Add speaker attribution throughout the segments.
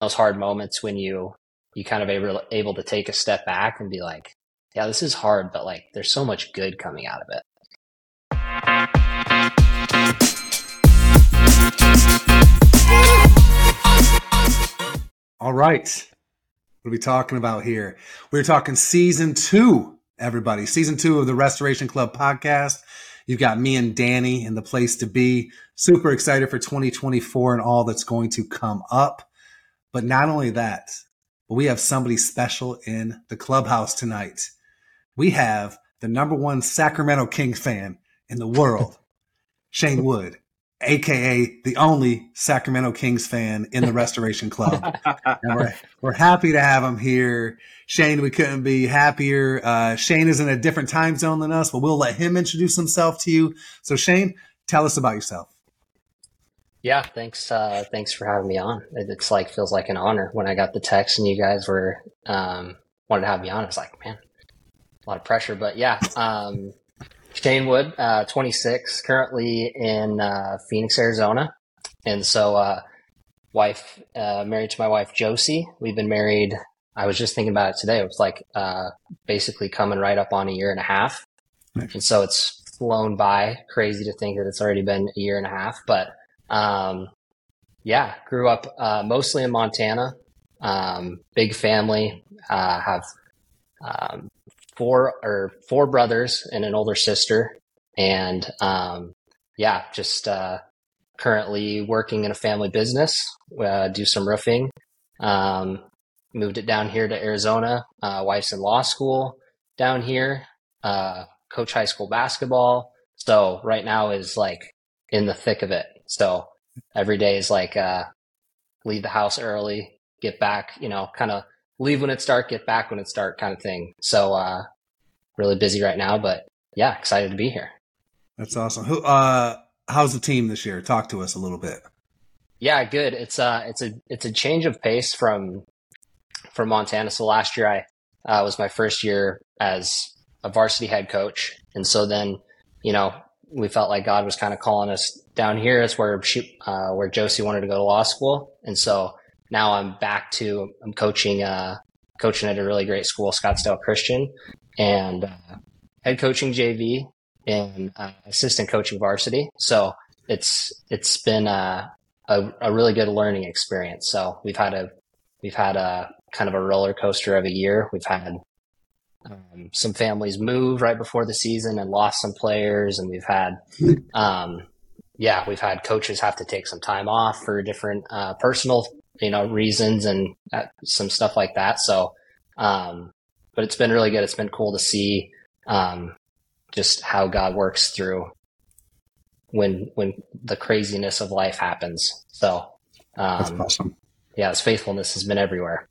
Speaker 1: those hard moments when you you kind of able able to take a step back and be like, yeah, this is hard, but like there's so much good coming out of it.
Speaker 2: All right. What are we talking about here? We're talking season two, everybody. Season two of the Restoration Club podcast. You've got me and Danny in the place to be. Super excited for 2024 and all that's going to come up. But not only that, but we have somebody special in the clubhouse tonight we have the number one Sacramento Kings fan in the world, Shane Wood, aka the only Sacramento Kings fan in the Restoration Club. and we're, we're happy to have him here. Shane, we couldn't be happier. Uh, Shane is in a different time zone than us, but we'll let him introduce himself to you. So, Shane, tell us about yourself.
Speaker 1: Yeah, thanks. Uh, thanks for having me on. It's like feels like an honor when I got the text and you guys were um, wanted to have me on. I was like, man, a lot of pressure, but yeah. Um, Shane Wood, uh, 26, currently in uh, Phoenix, Arizona, and so uh, wife uh, married to my wife Josie. We've been married. I was just thinking about it today. It was like uh, basically coming right up on a year and a half, nice. and so it's flown by. Crazy to think that it's already been a year and a half, but um, yeah, grew up uh, mostly in Montana. Um, big family. have um, four or four brothers and an older sister, and um, yeah, just uh, currently working in a family business. Uh, do some roofing. Um, moved it down here to Arizona. Uh, wife's in law school down here. Uh, coach high school basketball. So right now is like in the thick of it. So every day is like uh, leave the house early, get back. You know, kind of leave when it's dark, get back when it's dark kind of thing. So, uh, really busy right now, but yeah, excited to be here.
Speaker 2: That's awesome. Who, uh, how's the team this year? Talk to us a little bit.
Speaker 1: Yeah, good. It's uh, it's a, it's a change of pace from, from Montana. So last year I, uh, was my first year as a varsity head coach. And so then, you know, we felt like God was kind of calling us down here. It's where she, uh, where Josie wanted to go to law school. And so now I'm back to I'm coaching uh, coaching at a really great school, Scottsdale Christian, and uh, head coaching JV and uh, assistant coaching varsity. So it's it's been a, a, a really good learning experience. So we've had a we've had a kind of a roller coaster of a year. We've had um, some families move right before the season and lost some players, and we've had um, yeah, we've had coaches have to take some time off for different uh, personal you know, reasons and uh, some stuff like that. So, um, but it's been really good. It's been cool to see, um, just how God works through when, when the craziness of life happens. So,
Speaker 2: um, that's awesome.
Speaker 1: Yeah, his faithfulness has been everywhere.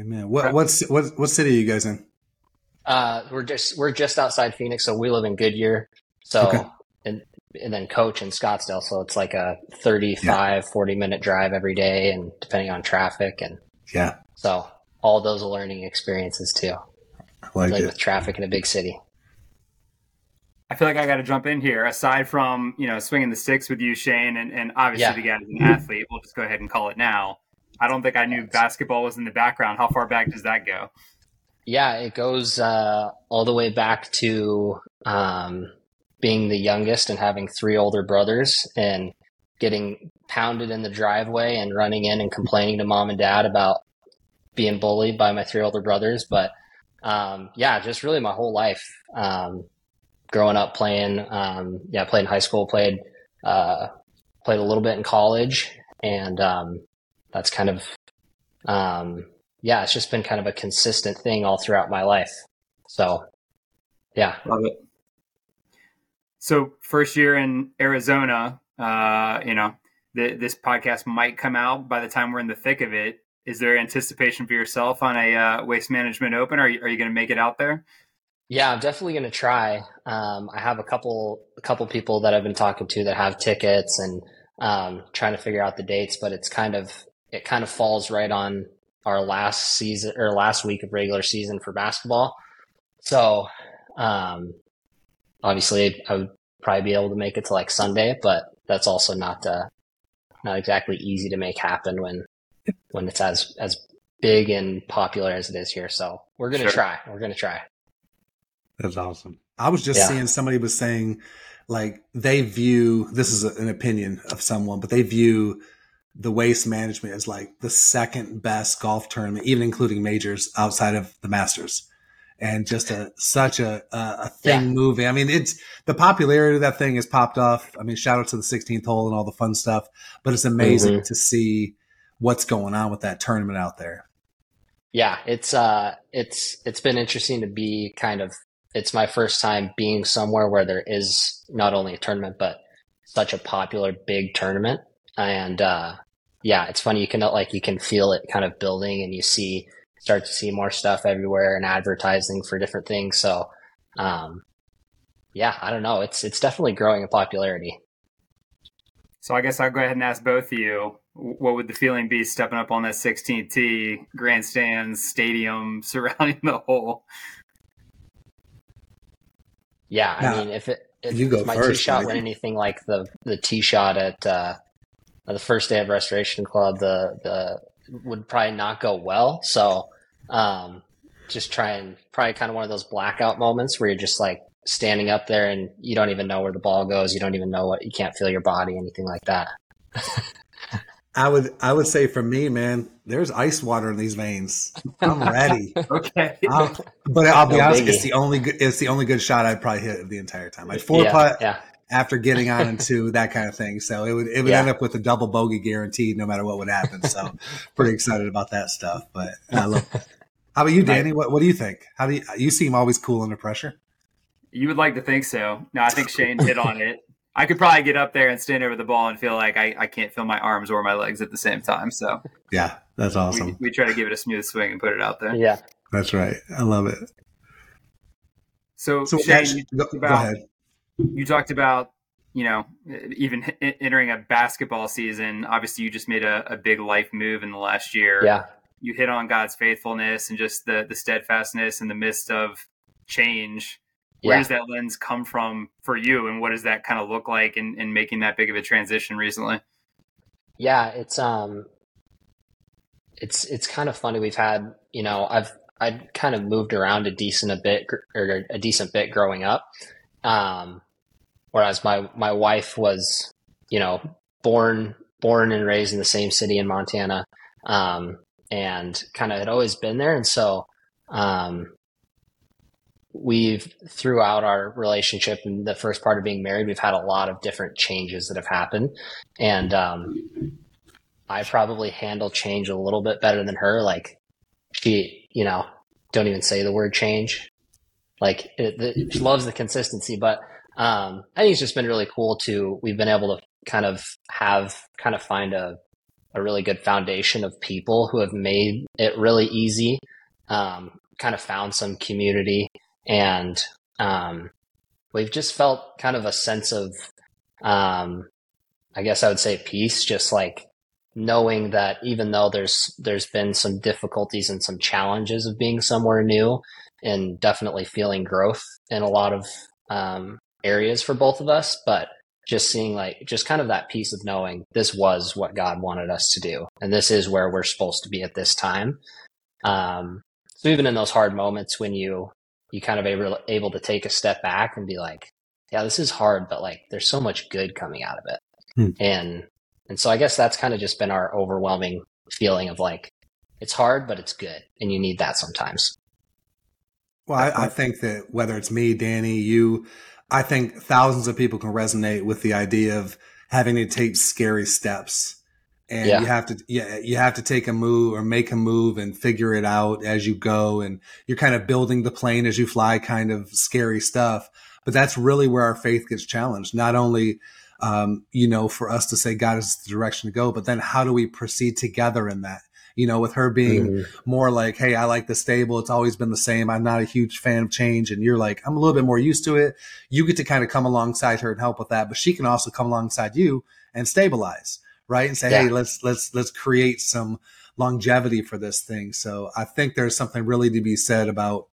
Speaker 2: Amen. What, what's, what, what city are you guys in?
Speaker 1: Uh, we're just, we're just outside Phoenix. So we live in Goodyear. So, okay. and and then coach in Scottsdale. So it's like a 35, yeah. 40 minute drive every day and depending on traffic. And
Speaker 2: yeah,
Speaker 1: so all those learning experiences too.
Speaker 2: I like it.
Speaker 1: with traffic in a big city.
Speaker 3: I feel like I got to jump in here. Aside from you know swinging the sticks with you, Shane, and, and obviously yeah. the guy is an athlete, we'll just go ahead and call it now. I don't think I knew basketball was in the background. How far back does that go?
Speaker 1: Yeah, it goes uh, all the way back to um, being the youngest and having three older brothers and getting pounded in the driveway and running in and complaining to mom and dad about being bullied by my three older brothers. But um, yeah, just really my whole life. Um, growing up playing, um, yeah, played in high school, played uh, played a little bit in college, and um, that's kind of um, yeah, it's just been kind of a consistent thing all throughout my life. So yeah,
Speaker 3: love it. So first year in Arizona, uh, you know, the, this podcast might come out by the time we're in the thick of it. Is there anticipation for yourself on a uh, waste management open? Are you, are you going to make it out there?
Speaker 1: Yeah, I'm definitely going to try. Um, I have a couple a couple people that I've been talking to that have tickets and um, trying to figure out the dates, but it's kind of it kind of falls right on our last season or last week of regular season for basketball. So um, obviously I would probably be able to make it to like Sunday, but that's also not uh, not exactly easy to make happen when when it's as as big and popular as it is here. So we're gonna
Speaker 3: Sure.
Speaker 1: try. We're gonna try.
Speaker 2: That's awesome. I was just
Speaker 1: Yeah.
Speaker 2: seeing somebody was saying like they view this is an opinion of someone, but they view the waste management is like the second best golf tournament, even including majors outside of the Masters. And just a such a a, a thing
Speaker 1: Yeah.
Speaker 2: moving. I mean, it's the popularity of that thing has popped off. I mean, shout out to the 16th hole and all the fun stuff, but it's amazing to see what's going on with that tournament out there.
Speaker 1: Yeah, it's uh it's it's been interesting to be kind of it's my first time being somewhere where there is not only a tournament but such a popular big tournament and uh yeah, it's funny you can like you can feel it kind of building and you see start to see more stuff everywhere and advertising for different things. So um yeah, I don't know. It's it's definitely growing in popularity.
Speaker 3: So I guess I'll go ahead and ask both of you, what would the feeling be stepping up on that 16th tee, grandstands, stadium surrounding the hole?
Speaker 1: Yeah,
Speaker 2: Now,
Speaker 1: I mean, if it if
Speaker 2: you go
Speaker 1: if my
Speaker 2: first,
Speaker 1: tee shot went anything like the the tee shot at uh, the first day of Restoration Club, the the would probably not go well. So, um, just try and probably kind of one of those blackout moments where you're just like standing up there and you don't even know where the ball goes. You don't even know what you can't feel your body, anything like that.
Speaker 2: I would I would say for me, man, there's ice water in these veins. I'm ready.
Speaker 3: Okay.
Speaker 2: I'll- but I'll be
Speaker 1: No
Speaker 2: honest,
Speaker 1: biggie.
Speaker 2: it's the only good, it's the only good shot I'd probably hit the entire time. I'd four
Speaker 1: yeah,
Speaker 2: putt
Speaker 1: yeah,
Speaker 2: after getting on into that kind of thing, so it would it would
Speaker 1: Yeah.
Speaker 2: end up with a double bogey guaranteed, no matter what would happen. So pretty excited about that stuff. But I love. How about you, Danny? What what do you think? How do you you seem always cool under pressure?
Speaker 3: You would like to think so. No, I think Shane hit on it. I could probably get up there and stand over the ball and feel like I, I can't feel my arms or my legs at the same time. So
Speaker 2: Yeah, that's awesome.
Speaker 3: we, we try to give it a smooth swing and put it out there.
Speaker 1: yeah.
Speaker 2: That's right. I love it.
Speaker 3: So,
Speaker 2: So
Speaker 3: Shane, you
Speaker 2: go,
Speaker 3: talked
Speaker 2: go
Speaker 3: about
Speaker 2: ahead.
Speaker 3: You talked about you know even entering a basketball season. Obviously, you just made a, a big life move in the last year.
Speaker 1: Yeah.
Speaker 3: you hit on God's faithfulness and just the the steadfastness in the midst of change. Where
Speaker 1: Yeah.
Speaker 3: does that lens come from for you, and what does that kind of look like in, in making that big of a transition recently?
Speaker 1: Yeah, it's um it's it's kind of funny. We've had, you know, I've I'd kind of moved around a decent a bit or a decent bit growing up. Um whereas my my wife was, you know, born born and raised in the same city in Montana. Um and kind of had always been there and so um we've throughout our relationship and the first part of being married we've had a lot of different changes that have happened and um, I probably handle change a little bit better than her. Like she, you know, don't even say the word change. Like it, the, she loves the consistency, but um, I think it's just been really cool to we've been able to kind of have kind of find a a really good foundation of people who have made it really easy. Um, kind of found some community, and um, we've just felt kind of a sense of um, I guess I would say peace, just like knowing that even though there's there's been some difficulties and some challenges of being somewhere new, and definitely feeling growth in a lot of um, areas for both of us, but just seeing like just kind of that peace of knowing this was what God wanted us to do, and this is where we're supposed to be at this time. Um, so even in those hard moments when you you kind of able able to take a step back and be like, yeah, this is hard, but like there's so much good coming out of it.
Speaker 2: Hmm.
Speaker 1: And and so I guess that's kind of just been our overwhelming feeling of like it's hard, but it's good, and you need that sometimes.
Speaker 2: Well, I, I think that whether it's me, Danny, you, I think thousands of people can resonate with the idea of having to take scary steps. And
Speaker 1: Yeah.
Speaker 2: you have to, yeah, you have to take a move or make a move and figure it out as you go. And you're kind of building the plane as you fly, kind of scary stuff. But that's really where our faith gets challenged. Not only, um, you know, for us to say God is the direction to go, but then how do we proceed together in that? You know, with her being
Speaker 1: Mhm.
Speaker 2: more like, hey, I like the stable. It's always been the same. I'm not a huge fan of change. And you're like, I'm a little bit more used to it. You get to kind of come alongside her and help with that, but she can also come alongside you and stabilize, right? And say, hey, let's let's let's create some longevity for this thing. So I think there's something really to be said about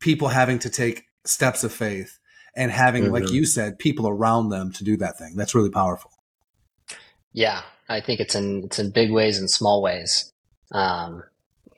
Speaker 2: people having to take steps of faith and having, like
Speaker 1: Mhm.
Speaker 2: you said, people around them to do that thing. That's really powerful.
Speaker 1: Yeah, I think it's in it's in big ways and small ways. Um,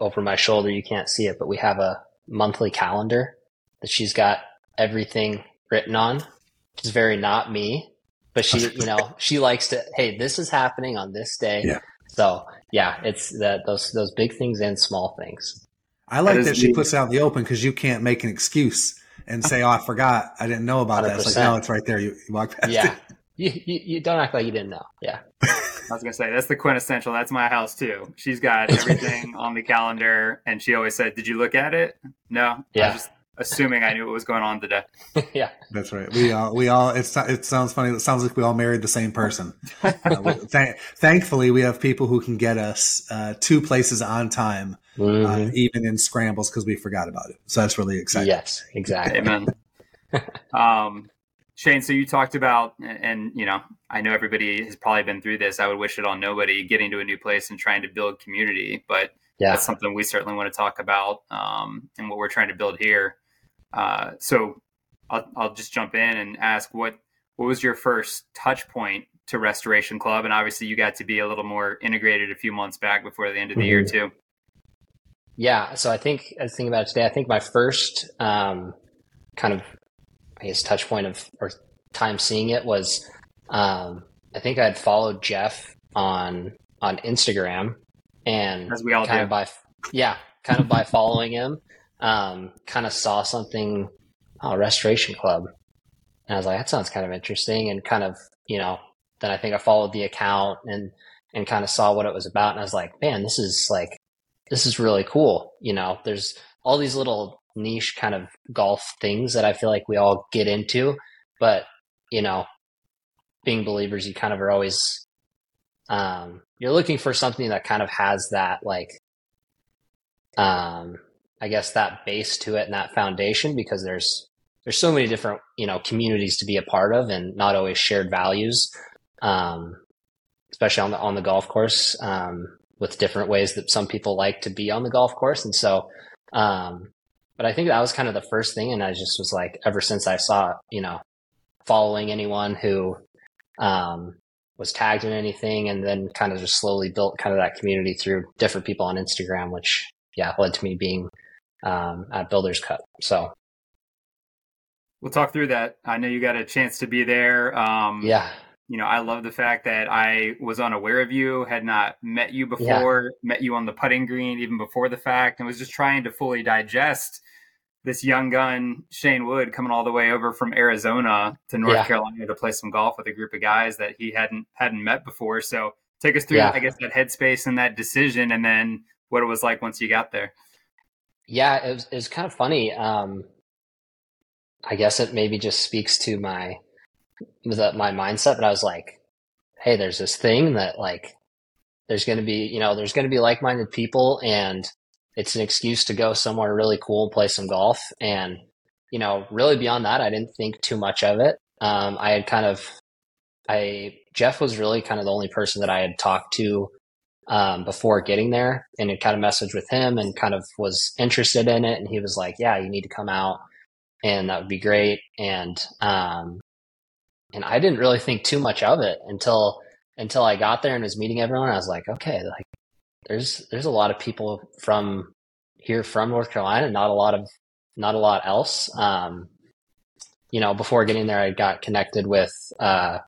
Speaker 1: over my shoulder, you can't see it, but we have a monthly calendar that she's got everything written on, which is very not me. But she, you know, she likes to. Hey, this is happening on this day.
Speaker 2: Yeah.
Speaker 1: So yeah, it's that those those big things and small things.
Speaker 2: I like
Speaker 3: That
Speaker 2: that,
Speaker 3: is
Speaker 2: she
Speaker 3: neat.
Speaker 2: puts out in the open because you can't make an excuse and say, "Oh, I forgot. I didn't know about that." It's like, no, it's right there. You, you walk past
Speaker 1: Yeah.
Speaker 2: it.
Speaker 1: You, you you don't act like you didn't know. Yeah.
Speaker 3: I was gonna say that's the quintessential. That's my house too. She's got everything on the calendar, and she always said, "Did you look at it?" No. I
Speaker 1: Yeah.
Speaker 3: was just assuming I knew what was going on today.
Speaker 1: yeah.
Speaker 2: That's right. We all, we all. It's it sounds funny. It sounds like we all married the same person. Uh, we- th- thankfully, we have people who can get us uh, to places on time, uh,
Speaker 1: Mhm.
Speaker 2: even in scrambles because we forgot about it. So that's really exciting.
Speaker 1: Yes. Exactly.
Speaker 3: Amen. um, Shane, so you talked about, and, and you know, I know everybody has probably been through this. I would wish it on nobody getting to a new place and trying to build community, but
Speaker 1: Yeah.
Speaker 3: that's something we certainly want to talk about um, and what we're trying to build here. Uh, so I'll, I'll just jump in and ask what what was your first touch point to Restoration Club? And obviously, you got to be a little more integrated a few months back before the end of the year too.
Speaker 1: Yeah. So I think I was thinking about it today. I think my first um, kind of I guess touch point of or time seeing it was um, I think I had followed Jeff on on Instagram and
Speaker 3: As we all
Speaker 1: kind
Speaker 3: do.
Speaker 1: of by yeah kind of by following him um, kind of saw something oh, restoration club. And i was like that sounds kind of interesting and kind of you know then i think i followed the account and and kind of saw what it was about. And i was like man this is like this is really cool. You know there's all these little niche kind of golf things that i feel like we all get into but you know being believers you kind of are always um, you're looking for something that kind of has that like um, i guess that base to it and that foundation because there's there's so many different you know communities to be a part of and not always shared values um, especially on the on the golf course um, with different ways that some people like to be on the golf course. And so um, but i think that was kind of the first thing and i just was like ever since i saw you know following anyone who um, was tagged in anything and then kind of just slowly built kind of that community through different people on Instagram, which yeah, led to me being um, at Builders Cup. So
Speaker 3: We'll talk through that. I know you got a chance to be there. Um,
Speaker 1: yeah,
Speaker 3: you know, I love the fact that I was unaware of you, had not met you before, met you on the putting green even before the fact, and was just trying to fully digest this young gun, Shane Wood, coming all the way over from Arizona to North
Speaker 1: Yeah.
Speaker 3: Carolina to play some golf with a group of guys that he hadn't hadn't met before. So take us through,
Speaker 1: Yeah.
Speaker 3: I guess, that headspace and that decision, and then what it was like once you got there.
Speaker 1: yeah, it was, it was kind of funny. Um, I guess it maybe just speaks to my the, my mindset, but I was like, hey, there's this thing that like there's going to be, you know, there's going to be like-minded people and it's an excuse to go somewhere really cool and play some golf. And, you know, really beyond that, I didn't think too much of it. Um, I had kind of, I, Jeff was really kind of the only person that I had talked to um, before getting there and had kind of messaged with him and kind of was interested in it. And he was like, yeah, you need to come out and that would be great. And, um, and I didn't really think too much of it until, until I got there and was meeting everyone. I was like, okay, like there's, there's a lot of people from here from North Carolina, not a lot of, not a lot else. Um, you know, before getting there, I got connected with, uh,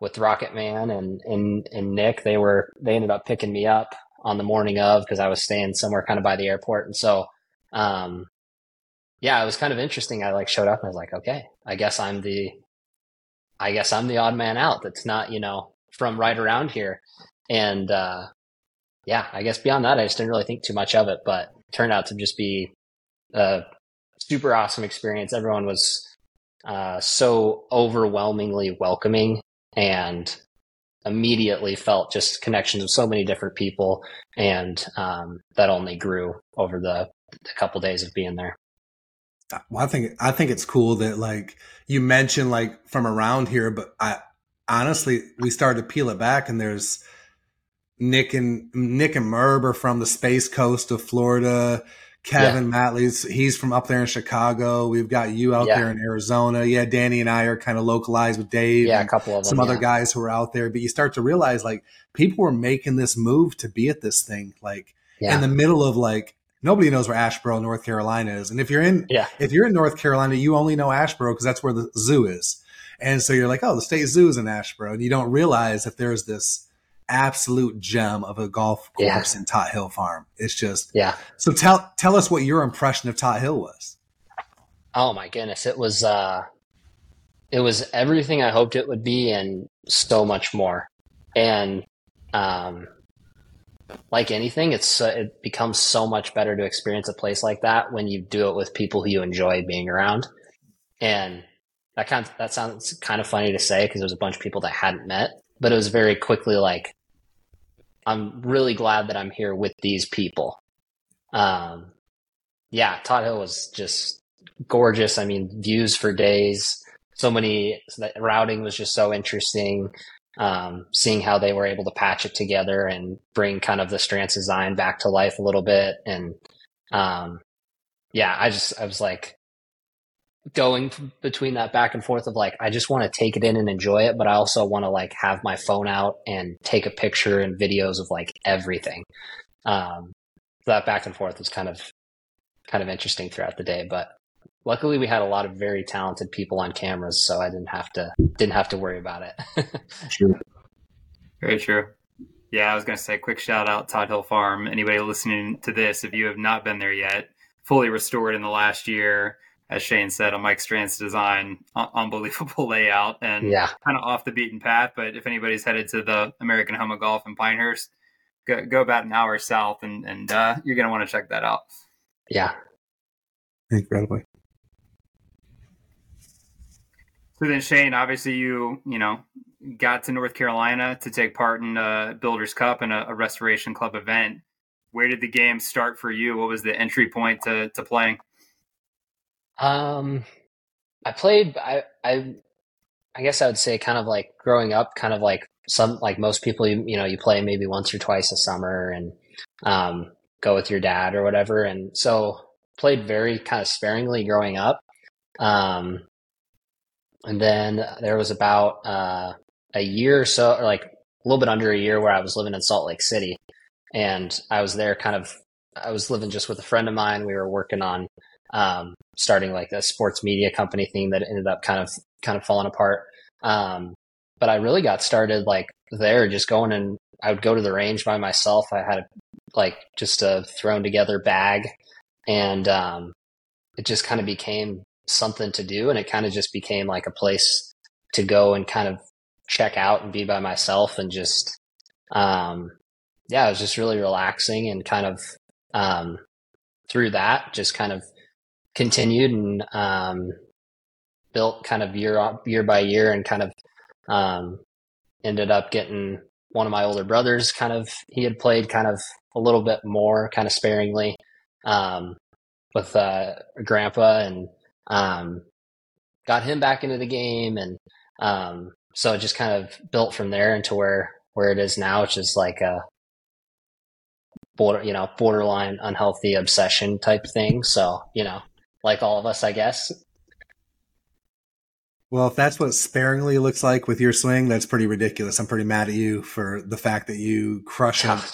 Speaker 1: with Rocket Man and, and, and Nick. They were, they ended up picking me up on the morning of because I was staying somewhere kind of by the airport. And so, um, yeah, it was kind of interesting. I like showed up and I was like, okay, I guess I'm the, I guess I'm the odd man out that's not, you know, from right around here. And, uh, yeah, I guess beyond that, I just didn't really think too much of it, but it turned out to just be a super awesome experience. Everyone was, uh, so overwhelmingly welcoming and immediately felt just connections with so many different people. And, um, that only grew over the, the couple days of being there.
Speaker 2: Well, I think I think it's cool that like you mentioned like from around here, but I honestly we started to peel it back, and there's Nick and Nick and Merb are from the space coast of Florida. Kevin yeah. Matley's he's from up there in Chicago. We've got you out yeah. there in Arizona. Yeah, Danny and I are kind of localized with Dave.
Speaker 1: Yeah, a couple of
Speaker 2: them, some other guys who are out there. But you start to realize like people were making this move to be at this thing, like in the middle of like nobody knows where Asheboro, North Carolina is. And if you're in
Speaker 1: yeah.
Speaker 2: if you're in North Carolina, you only know Asheboro because that's where the zoo is. And so you're like, oh, the state zoo is in Asheboro, and you don't realize that there's this absolute gem of a golf course yeah. in Tot Hill Farm. It's just
Speaker 1: yeah.
Speaker 2: So tell tell us what your impression of Tot Hill was.
Speaker 1: Oh my goodness, it was uh, it was everything I hoped it would be, and so much more. And um, like anything, it's uh, it becomes so much better to experience a place like that when you do it with people who you enjoy being around. And that kind of, that sounds kind of funny to say because there was a bunch of people that hadn't met, but it was very quickly like, I'm really glad that I'm here with these people. Um, yeah, Tot Hill was just gorgeous. I mean, views for days. So many, the routing was just so interesting. Um, seeing how they were able to patch it together and bring kind of the Strantz design back to life a little bit. And, um, yeah, I just, I was like, going between that back and forth of like I just want to take it in and enjoy it, but I also want to like have my phone out and take a picture and videos of like everything. Um, so that back and forth was kind of kind of interesting throughout the day, but luckily we had a lot of very talented people on cameras, so I didn't have to didn't have to worry about it.
Speaker 3: true. Very true. Yeah, I was going to say quick shout out Tot Hill Farm. Anybody listening to this, if you have not been there yet, fully restored in the last year as Shane said, on Mike Strantz design, unbelievable layout and
Speaker 1: yeah.
Speaker 3: kind of off the beaten path. But if anybody's headed to the American Home of Golf in Pinehurst, go, go about an hour south and, and uh, you're going to want to check that out.
Speaker 1: Yeah.
Speaker 2: Incredibly.
Speaker 3: So then Shane, obviously you, you know, got to North Carolina to take part in a Builders Cup and a, a Restoration Club event. Where did the game start for you? What was the entry point to, to playing?
Speaker 1: Um, I played. I I I guess I would say kind of like growing up, kind of like some like most people. You, you know, you play maybe once or twice a summer and um, go with your dad or whatever. And so played very kind of sparingly growing up. Um, and then there was about uh, a year or so, or like a little bit under a year, where I was living in Salt Lake City, and I was there kind of. I was living just with a friend of mine. We were working on um, starting like a sports media company thing that ended up kind of kind of falling apart. Um, but I really got started like there, just going and I would go to the range by myself. I had a, like just a thrown together bag, and um, it just kind of became something to do, and it kind of just became like a place to go and kind of check out and be by myself and just um, yeah, it was just really relaxing and kind of um, through that, just kind of continued and um, built kind of year year by year, and kind of um, ended up getting one of my older brothers. Kind of he had played kind of a little bit more, kind of sparingly um, with uh, grandpa, and um, got him back into the game, and um, so it just kind of built from there into where where it is now, which is like a border, you know, borderline unhealthy obsession type thing. So, you know, like all of us, I guess.
Speaker 2: Well, if that's what sparingly looks like with your swing, that's pretty ridiculous. I'm pretty mad at you for the fact that you crush
Speaker 1: oh,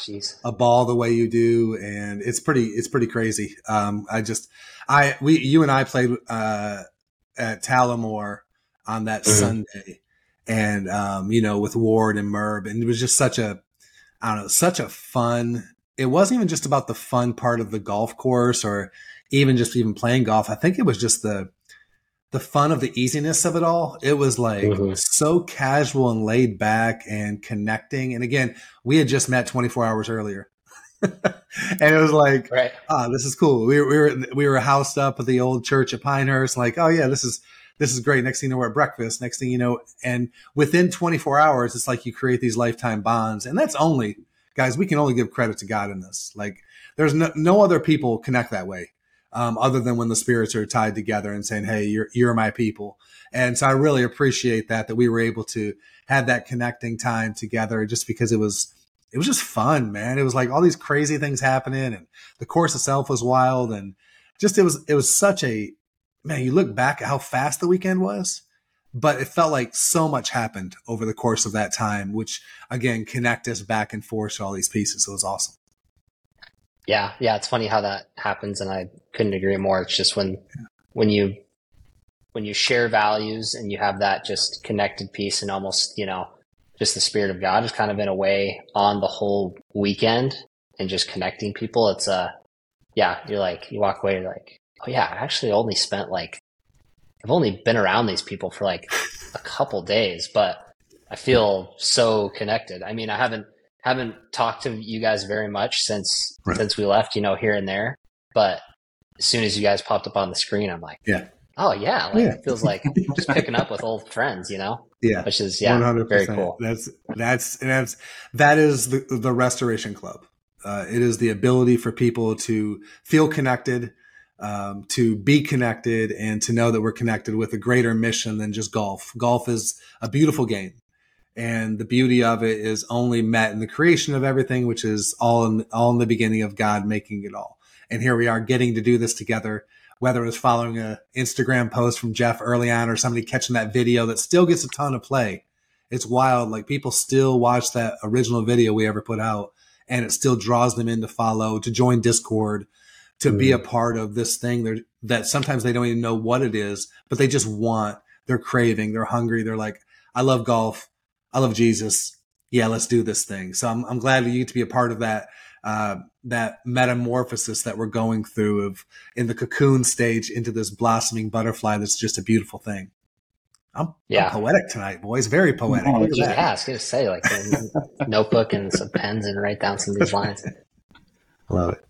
Speaker 2: a, a, ball the way you do, and it's pretty it's pretty crazy. Um, I just I we you and I played uh, at Talamore on that mm-hmm. Sunday, and um, you know with Ward and Merb, and it was just such a I don't know such a fun. It wasn't even just about the fun part of the golf course or even just even playing golf. I think it was just the the fun of the easiness of it all. It was like mm-hmm. so casual and laid back and connecting. And again, we had just met 24 hours earlier. and it was like,
Speaker 1: right.
Speaker 2: ah, this is cool. We were, we were, we were housed up at the old church at Pinehurst. Like, oh yeah, this is, this is great. Next thing you know, we're at breakfast. Next thing you know, and within 24 hours, it's like you create these lifetime bonds. And that's only, guys, we can only give credit to God in this. Like, there's no, no other people connect that way um, other than when the spirits are tied together and saying, "Hey, you're you're my people." And so I really appreciate that that we were able to have that connecting time together, just because it was it was just fun, man. It was like all these crazy things happening, and the course itself was wild, and just it was it was such a man. You look back at how fast the weekend was, but it felt like so much happened over the course of that time, which again connect us back and forth to all these pieces. So it was awesome.
Speaker 1: Yeah, yeah, it's funny how that happens, and I couldn't agree more. It's just when when you when you share values and you have that just connected piece and almost you know just the spirit of God is kind of in a way on the whole weekend and just connecting people. It's a, uh, yeah, you're like, you walk away, you're like, oh yeah, I actually only spent like, I've only been around these people for like a couple days, but I feel so connected. I mean, I haven't, haven't talked to you guys very much since, right. since we left, you know, here and there, but as soon as you guys popped up on the screen, I'm like,
Speaker 2: yeah,
Speaker 1: oh yeah, like yeah. it feels like just picking up with old friends, you know?
Speaker 2: Yeah,
Speaker 1: which is yeah, 100%. very cool.
Speaker 2: That's that's and that's that is the the Restoration Club. Uh, it is the ability for people to feel connected, um, to be connected, and to know that we're connected with a greater mission than just golf. Golf is a beautiful game, and the beauty of it is only met in the creation of everything, which is all in all in the beginning of God making it all. And here we are getting to do this together whether it was following a Instagram post from Jeff early on or somebody catching that video that still gets a ton of play. It's wild. Like people still watch that original video we ever put out and it still draws them in to follow, to join Discord, to mm. be a part of this thing that sometimes they don't even know what it is, but they just want, they're craving, they're hungry. They're like, I love golf. I love Jesus. Yeah, let's do this thing. So I'm, I'm glad that you get to be a part of that uh, that metamorphosis that we're going through of in the cocoon stage into this blossoming butterfly that's just a beautiful thing. I'm, yeah. I'm poetic tonight, boys. Very poetic.
Speaker 1: Oh, yeah, I was going to say, like, notebook and some pens and write down some of these lines.
Speaker 2: I love it.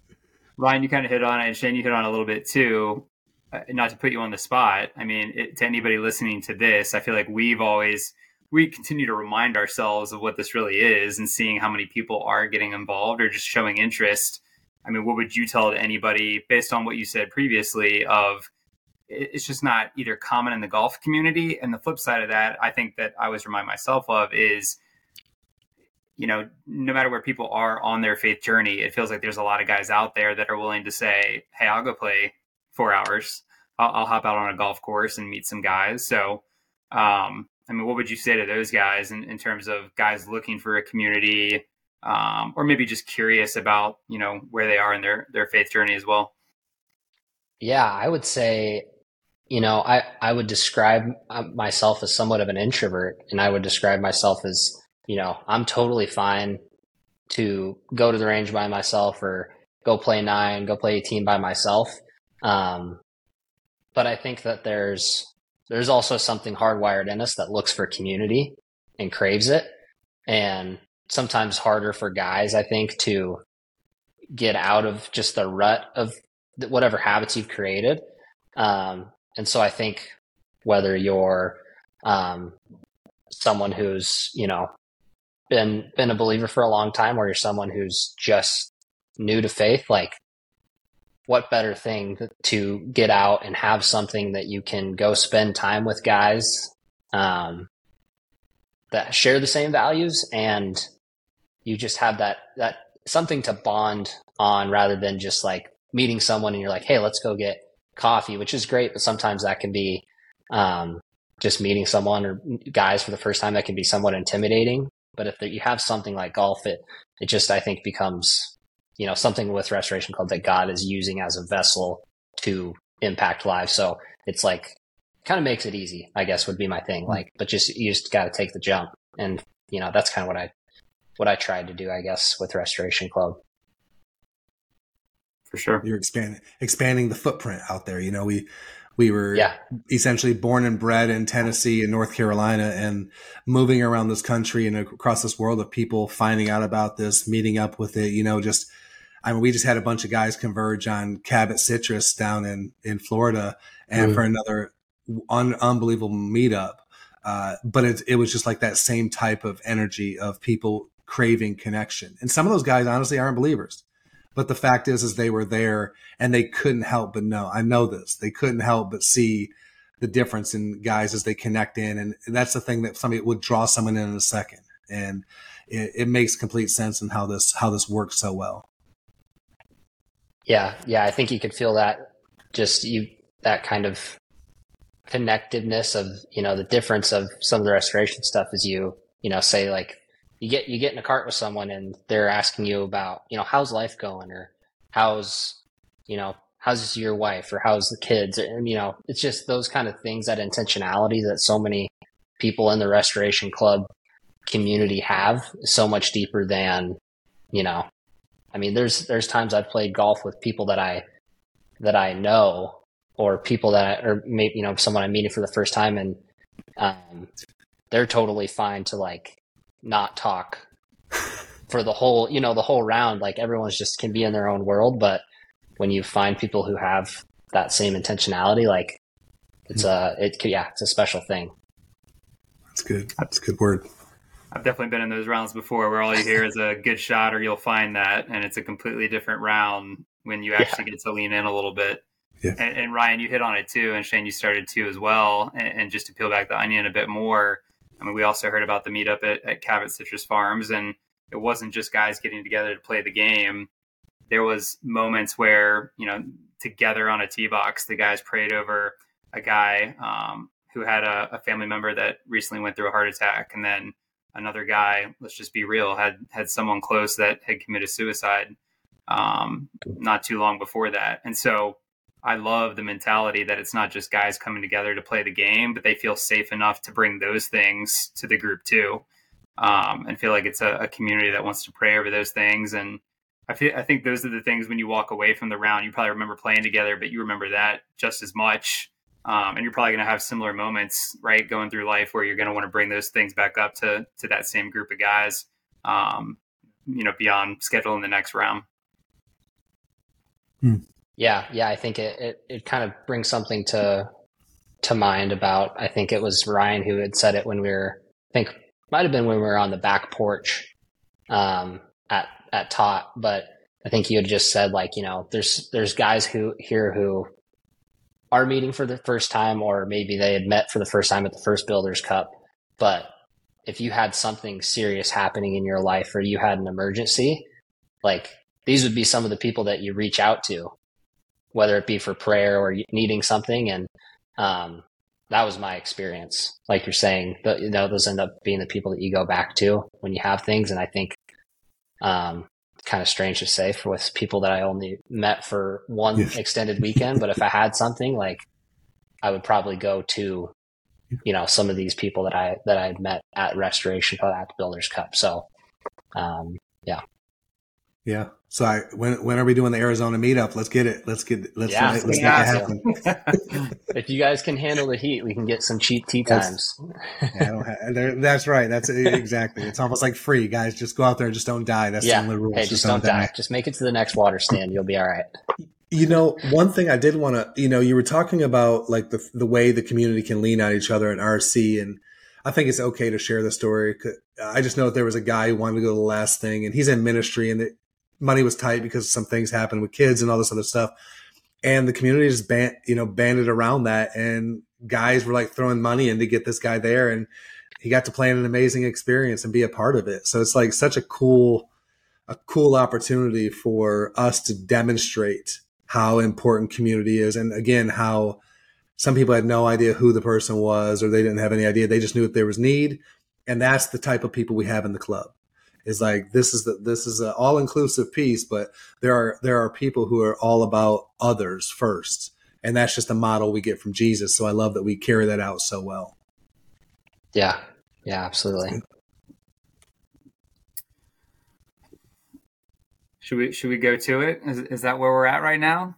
Speaker 3: Ryan, you kind of hit on it, and Shane, you hit on a little bit too. Uh, not to put you on the spot. I mean, it, to anybody listening to this, I feel like we've always we continue to remind ourselves of what this really is and seeing how many people are getting involved or just showing interest. I mean, what would you tell to anybody based on what you said previously of it's just not either common in the golf community and the flip side of that I think that I always remind myself of is you know, no matter where people are on their faith journey, it feels like there's a lot of guys out there that are willing to say, "Hey, I'll go play four hours. I'll, I'll hop out on a golf course and meet some guys." So, um, I mean, what would you say to those guys in, in terms of guys looking for a community, um, or maybe just curious about you know where they are in their their faith journey as well?
Speaker 1: Yeah, I would say, you know, I I would describe uh, myself as somewhat of an introvert, and I would describe myself as, you know, I'm totally fine to go to the range by myself or go play nine, go play 18 by myself. Um, but I think that there's there's also something hardwired in us that looks for community and craves it. And sometimes harder for guys, I think, to get out of just the rut of whatever habits you've created. Um, and so I think whether you're um, someone who's, you know, been been a believer for a long time or you're someone who's just new to faith, like what better thing to get out and have something that you can go spend time with guys um, that share the same values and you just have that that something to bond on rather than just like meeting someone and you're like hey let's go get coffee which is great but sometimes that can be um, just meeting someone or guys for the first time that can be somewhat intimidating. But if you have something like golf it it just i think becomes you know, something with Restoration Club that God is using as a vessel to impact lives. So it's like kind of makes it easy, I guess would be my thing. Hmm. Like, but just you just got to take the jump, and you know that's kind of what I what I tried to do, I guess, with Restoration Club.
Speaker 3: For sure,
Speaker 2: you're expanding expanding the footprint out there. You know, we we were
Speaker 1: yeah.
Speaker 2: essentially born and bred in Tennessee and North Carolina and moving around this country and across this world of people finding out about this, meeting up with it, you know, just I mean, we just had a bunch of guys converge on Cabot Citrus down in in Florida, and mm. for another un- unbelievable meetup. Uh, but it, it was just like that same type of energy of people craving connection. And some of those guys, honestly, aren't believers. But the fact is, is they were there and they couldn't help but know. I know this. They couldn't help but see the difference in guys as they connect in, and that's the thing that somebody would draw someone in in a second. And it, it makes complete sense in how this how this works so well.
Speaker 1: Yeah, yeah, I think you could feel that just you that kind of connectedness of you know the difference of some of the restoration stuff is you you know say like you get you get in a cart with someone and they're asking you about you know how's life going or how's you know how's your wife or how's the kids? And you know it's just those kind of things that intentionality that so many people in the restoration club community have so much deeper than you know i mean there's there's times i've played golf with people that i that i know or people that or maybe you know someone i'm meeting for the first time and um, they're totally fine to like not talk for the whole you know the whole round. Like everyone's just can be in their own world but when you find people who have that same intentionality like it's a it yeah it's a special thing.
Speaker 2: That's good. That's a good word
Speaker 3: I've definitely been in those rounds before where all you hear is a good shot or you'll find that and it's a completely different round when you actually yeah. get to lean in a little bit. Yeah. And, and, Ryan, you hit on it too, and Shane, you started too as well. And, and, just to peel back the onion a bit more, I mean, we also heard about the meetup at, at Cabot Citrus Farms, and it wasn't just guys getting together to play the game. There was moments where you know together on a tee box, the guys prayed over a guy um, who had a, a family member that recently went through a heart attack, and then another guy, let's just be real, had had someone close that had committed suicide um, not too long before that, and so I love the mentality that it's not just guys coming together to play the game, but they feel safe enough to bring those things to the group too, um, and feel like it's a, a, community that wants to pray over those things. And I feel I think those are the things when you walk away from the round, you probably remember playing together, but you remember that just as much. Um, and you're probably going to have similar moments, right, going through life where you're going to want to bring those things back up to to that same group of guys, um, you know, beyond scheduling the next round.
Speaker 1: Hmm. Yeah, yeah, I think it, it, it kind of brings something to to mind about. I think it was Ryan who had said it when we were. I think might have been when we were on the back porch um, at at Tot, but I think you had just said like you know there's there's guys who here who are meeting for the first time, or maybe they had met for the first time at the first Builders Cup, but if you had something serious happening in your life or you had an emergency, like these would be some of the people that you reach out to whether it be for prayer or needing something. And um, that was my experience. Like you're saying, but you know, those end up being the people that you go back to when you have things. And I think, um, kind of strange to say for with people that I only met for one yes. extended weekend. But if I had something like, I would probably go to, you know, some of these people that I that I had met at Restoration at the Builders Cup. So, um, yeah.
Speaker 2: Yeah. So I, when when are we doing the Arizona meetup? Let's get it. Let's get let's yeah, let's make it happen.
Speaker 1: if you guys can handle the heat, we can get some cheap tee times.
Speaker 2: have, that's right. That's exactly. It's almost like free, guys. Just go out there and just don't die. That's yeah. the only rule.
Speaker 1: Hey, just, just don't, don't die. die. Just make it to the next water stand. You'll be all right.
Speaker 2: You know, one thing I did want to, you know, you were talking about like the the way the community can lean on each other in RC, and I think it's okay to share the story. I just know that there was a guy who wanted to go to the last thing, and he's in ministry, and money was tight because some things happened with kids and all this other stuff. And the community just band, you know, banded around that and guys were like throwing money in to get this guy there. And he got to plan an amazing experience and be a part of it. So it's like such a cool, a cool opportunity for us to demonstrate how important community is. And again, how some people had no idea who the person was or they didn't have any idea. They just knew that there was need. And that's the type of people we have in the club is like this is the this is an all inclusive piece, but there are there are people who are all about others first, and that's just a model we get from Jesus. So I love that we carry that out so well.
Speaker 1: Yeah, yeah, absolutely.
Speaker 3: Should we should we go to it? Is is that where we're at right now?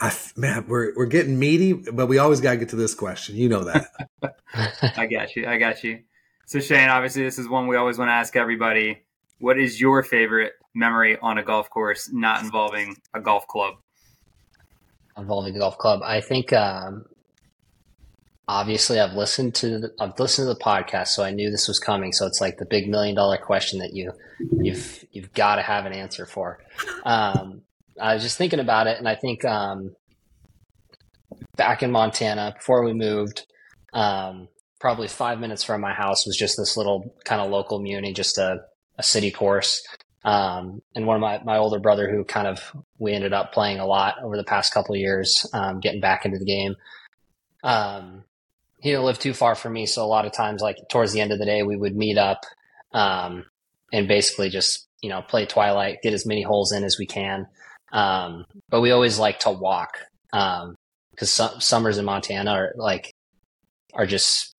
Speaker 2: I, man, we're we're getting meaty, but we always gotta get to this question. You know that.
Speaker 3: I got you. I got you. So Shane, obviously, this is one we always want to ask everybody. What is your favorite memory on a golf course not involving a golf club?
Speaker 1: Involving a golf club, I think. Um, obviously, I've listened to the, I've listened to the podcast, so I knew this was coming. So it's like the big million dollar question that you you've you've got to have an answer for. Um, I was just thinking about it, and I think um, back in Montana before we moved, um, probably five minutes from my house was just this little kind of local muni, just a a city course. Um, and one of my, my older brother who kind of, we ended up playing a lot over the past couple years, um, getting back into the game. Um, he didn't live too far from me. So a lot of times, like towards the end of the day, we would meet up, um, and basically just, you know, play Twilight, get as many holes in as we can. Um, but we always like to walk. Um, cause su- summers in Montana are like, are just,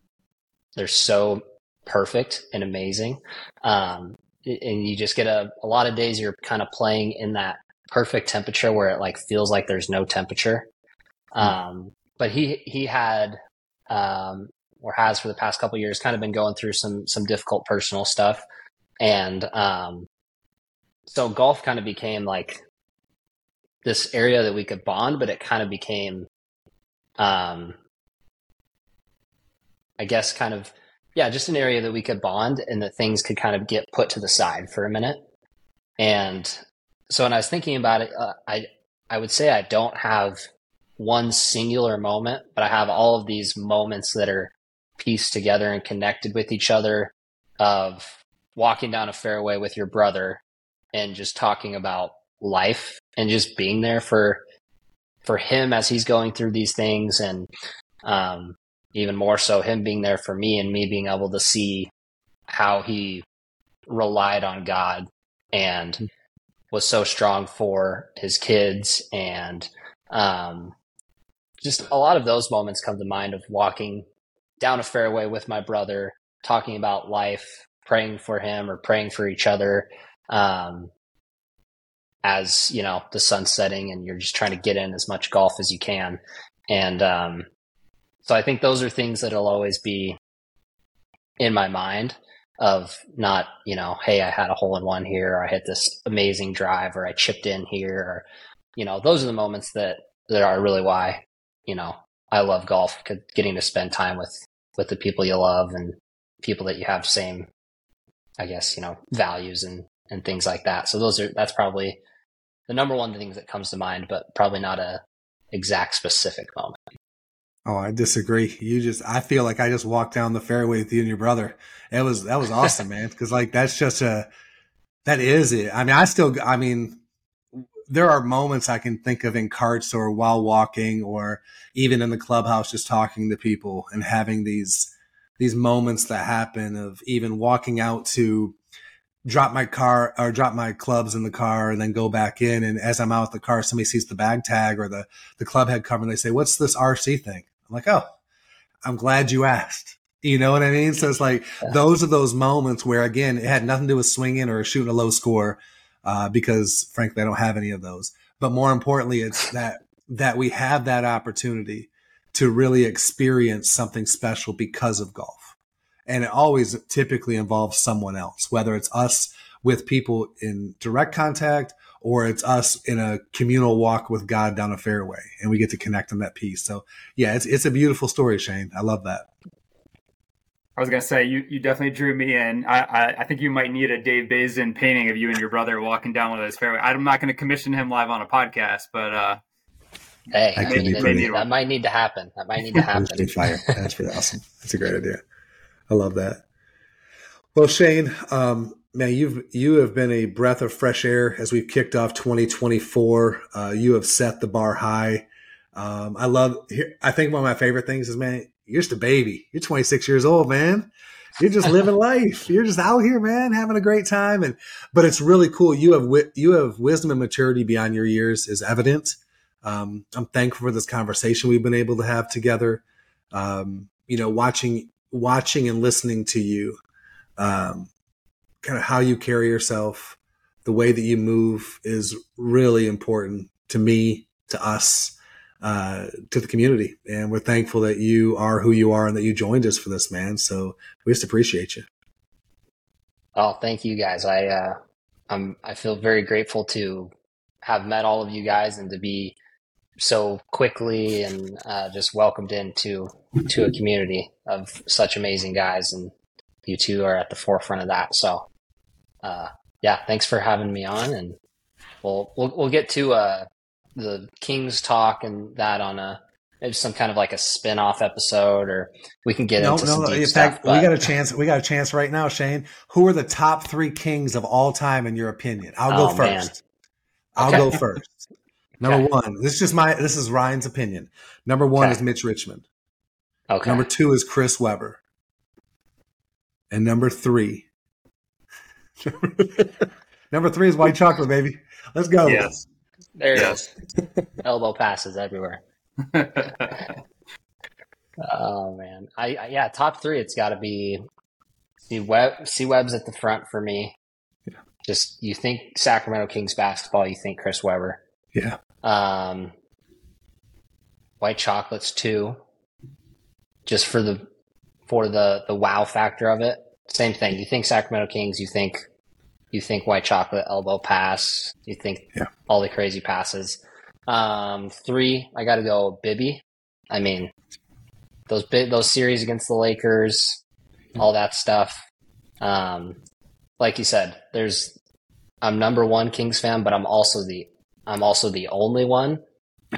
Speaker 1: they're so perfect and amazing. Um, and you just get a, a lot of days you're kind of playing in that perfect temperature where it like feels like there's no temperature. Hmm. Um, but he, he had, um, or has for the past couple years kind of been going through some, some difficult personal stuff. And, um, so golf kind of became like this area that we could bond, but it kind of became, um, I guess kind of yeah, just an area that we could bond and that things could kind of get put to the side for a minute. And so when I was thinking about it, uh, I I would say I don't have one singular moment, but I have all of these moments that are pieced together and connected with each other of walking down a fairway with your brother and just talking about life and just being there for for him as he's going through these things and um, even more so him being there for me and me being able to see how he relied on God and hmm. was so strong for his kids and um, just a lot of those moments come to mind of walking down a fairway with my brother talking about life praying for him or praying for each other um, as you know the sun's setting and you're just trying to get in as much golf as you can and um, so I think those are things that'll always be in my mind of not, you know, hey, I had a hole in one here, or I hit this amazing drive, or I chipped in here, or, you know, those are the moments that, that are really why, you know, I love golf, getting to spend time with, with the people you love and people that you have same, I guess, you know, values and, and things like that. So those are, that's probably the number one things that comes to mind, but probably not a exact specific moment.
Speaker 2: Oh, I disagree. You just, I feel like I just walked down the fairway with you and your brother. It was, that was awesome, man. Cause like, that's just a, that is it. I mean, I still, I mean, there are moments I can think of in carts or while walking or even in the clubhouse, just talking to people and having these, these moments that happen of even walking out to drop my car or drop my clubs in the car and then go back in. And as I'm out the car, somebody sees the bag tag or the, the club head cover and they say, what's this RC thing? I'm like, oh, I'm glad you asked. You know what I mean? So it's like yeah. those are those moments where again, it had nothing to do with swinging or shooting a low score, uh, because frankly, I don't have any of those. But more importantly, it's that that we have that opportunity to really experience something special because of golf, and it always typically involves someone else, whether it's us with people in direct contact or it's us in a communal walk with God down a fairway and we get to connect on that piece. So yeah, it's it's a beautiful story, Shane. I love that.
Speaker 3: I was gonna say you, you definitely drew me in. I, I, I think you might need a Dave Bazin painting of you and your brother walking down one of those fairway. I'm not going to commission him live on a podcast, but uh,
Speaker 1: hey, that, maybe, maybe that might need to happen. That might need to happen.
Speaker 2: fire. That's pretty awesome. That's a great idea. I love that. Well, Shane, um, man, you've you have been a breath of fresh air as we've kicked off 2024. Uh, you have set the bar high. Um, I love. I think one of my favorite things is, man, you're just a baby. You're 26 years old, man. You're just living life. You're just out here, man, having a great time. And but it's really cool. You have you have wisdom and maturity beyond your years is evident. Um, I'm thankful for this conversation we've been able to have together. Um, you know, watching watching and listening to you. Um, kind of how you carry yourself, the way that you move is really important to me, to us, uh, to the community. And we're thankful that you are who you are and that you joined us for this, man. So we just appreciate you.
Speaker 1: Oh, thank you guys. I, uh, I'm, I feel very grateful to have met all of you guys and to be so quickly and uh, just welcomed into to a community of such amazing guys and you two are at the forefront of that so uh, yeah, thanks for having me on, and we'll we'll, we'll get to uh, the Kings talk and that on a some kind of like a spin-off episode, or we can get
Speaker 2: No,
Speaker 1: into
Speaker 2: no,
Speaker 1: some
Speaker 2: no.
Speaker 1: deep
Speaker 2: In
Speaker 1: stuff.
Speaker 2: fact, we got a chance. We got a chance right now, Shane. Who are the top three kings of all time in your opinion? I'll go
Speaker 1: Oh, man.
Speaker 2: first. I'll
Speaker 1: Okay.
Speaker 2: go first. Number
Speaker 1: Okay.
Speaker 2: one. This is just my. This is Ryan's opinion. Number one
Speaker 1: Okay.
Speaker 2: is Mitch Richmond.
Speaker 1: okay.
Speaker 2: Number two is Chris Webber. And number three. number three is white chocolate, baby. Let's go.
Speaker 3: Yes.
Speaker 1: there it
Speaker 3: Yes.
Speaker 1: is. Elbow passes everywhere. Oh man, I, I yeah, top three. It's got to be C Webb. C Webb's at the front for me.
Speaker 2: Yeah.
Speaker 1: Just you think Sacramento Kings basketball, you think Chris Webber.
Speaker 2: Yeah.
Speaker 1: Um, white chocolates too. Just for the for the the wow factor of it. Same thing. You think Sacramento Kings, you think you think white chocolate elbow pass. You think
Speaker 2: Yeah.
Speaker 1: all the crazy passes. Um, three, I got to go Bibby. I mean, those big those series against the Lakers, all that stuff. Um, like you said, there's I'm number one Kings fan, but I'm also the I'm also the only one.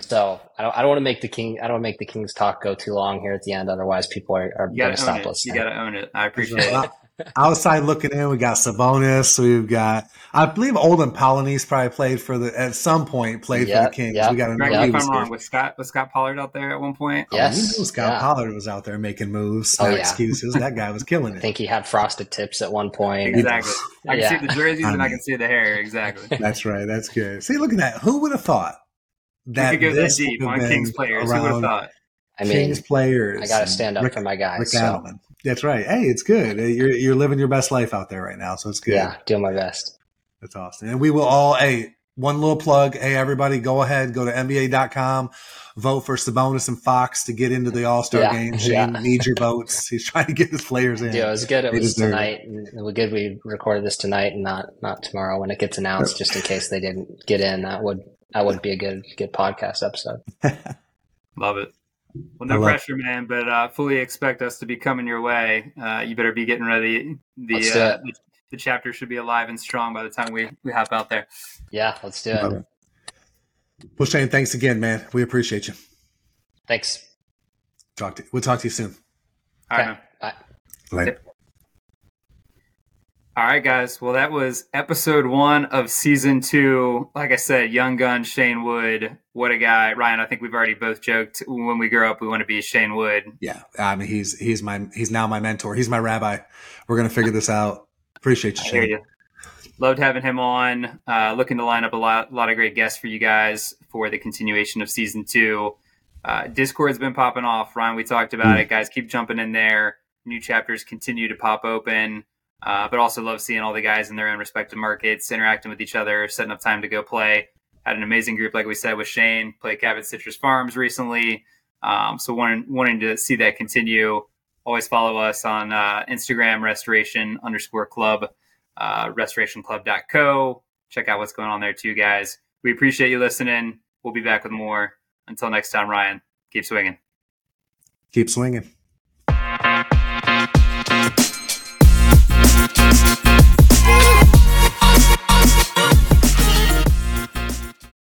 Speaker 1: So I don't I don't want to make the King I don't want to make the Kings talk go too long here at the end. Otherwise, people are, are going
Speaker 3: gotta
Speaker 1: stop
Speaker 3: it. You gotta own it. I appreciate it.
Speaker 2: Outside looking in, we got Sabonis. We've got, I believe, Olden Polynice probably played for the at some point played for the Kings.
Speaker 1: yeah.
Speaker 2: We got to
Speaker 3: Correct
Speaker 2: know
Speaker 3: me
Speaker 2: he
Speaker 3: if I'm
Speaker 2: here.
Speaker 3: wrong. Was Scott was Scott Pollard out there at one point?
Speaker 1: Yeah.
Speaker 2: Oh,
Speaker 1: Yes,
Speaker 2: knew Scott
Speaker 1: yeah.
Speaker 2: Pollard was out there making moves.
Speaker 1: Oh,
Speaker 2: No
Speaker 1: yeah.
Speaker 2: excuses. That guy was killing
Speaker 1: I
Speaker 2: it.
Speaker 1: think he had frosted tips at one point.
Speaker 3: Exactly. I can
Speaker 1: Yeah.
Speaker 3: see the jerseys and I um, can see the hair. Exactly.
Speaker 2: That's right. That's good. See, look at that. Who would have thought that
Speaker 3: we could go that
Speaker 2: this
Speaker 3: deep on Kings players. Who would have thought?
Speaker 1: I mean,
Speaker 2: Kings players?
Speaker 1: I got to stand up
Speaker 2: Rick,
Speaker 1: for my guys.
Speaker 2: Rick
Speaker 1: so,
Speaker 2: Adelman. That's right. Hey, it's good. You're you're living your best life out there right now, so it's good.
Speaker 1: yeah, doing my best.
Speaker 2: That's awesome. And we will all, hey, one little plug. Hey, everybody, go ahead, go to NBA.com, vote for Sabonis and Fox to get into the All Star
Speaker 1: Yeah,
Speaker 2: game. Shane
Speaker 1: yeah.
Speaker 2: needs your votes. He's trying to get his players in.
Speaker 1: Yeah, it was good. It
Speaker 2: They
Speaker 1: was
Speaker 2: deserve it.
Speaker 1: tonight. And it was good we recorded this tonight and not not tomorrow when it gets announced. Just in case they didn't get in, that would that would be a good good podcast episode.
Speaker 3: Love it. Well, no
Speaker 2: love-
Speaker 3: pressure, man, but uh, fully expect us to be coming your way. Uh, you better be getting ready. The,
Speaker 1: Let's do
Speaker 3: uh,
Speaker 1: it.
Speaker 3: the the chapter should be alive and strong by the time we, we hop out there.
Speaker 1: Yeah, let's do it.
Speaker 2: it. Well, Shane, thanks again, man. We appreciate you.
Speaker 1: Thanks.
Speaker 2: Talk to we'll talk to you soon.
Speaker 3: All right,
Speaker 1: Okay.
Speaker 3: man.
Speaker 1: Bye.
Speaker 2: Later.
Speaker 3: All right, guys. Well, that was episode one of season two. Like I said, young gun Shane Wood. What a guy, Ryan. I think we've already both joked when we grow up, we want to be Shane Wood.
Speaker 2: Yeah, I mean, he's he's my he's now my mentor. He's my rabbi. We're gonna figure this out. Appreciate you, Shane.
Speaker 3: you. Loved having him on. Uh, looking to line up a lot, lot of great guests for you guys for the continuation of season two. Uh, Discord's been popping off. Ryan, we talked about
Speaker 2: Mm.
Speaker 3: it. Guys, keep jumping in there. New chapters continue to pop open. Uh, but also love seeing all the guys in their own respective markets interacting with each other, setting up time to go play. Had an amazing group, like we said, with Shane. Played Cabot Citrus Farms recently. Um, so wanting wanting to see that continue. Always follow us on uh, Instagram, restoration underscore club, uh, restorationclub.co. Check out what's going on there too, guys. We appreciate you listening. We'll be back with more. Until next time, Ryan, keep swinging.
Speaker 2: Keep swinging.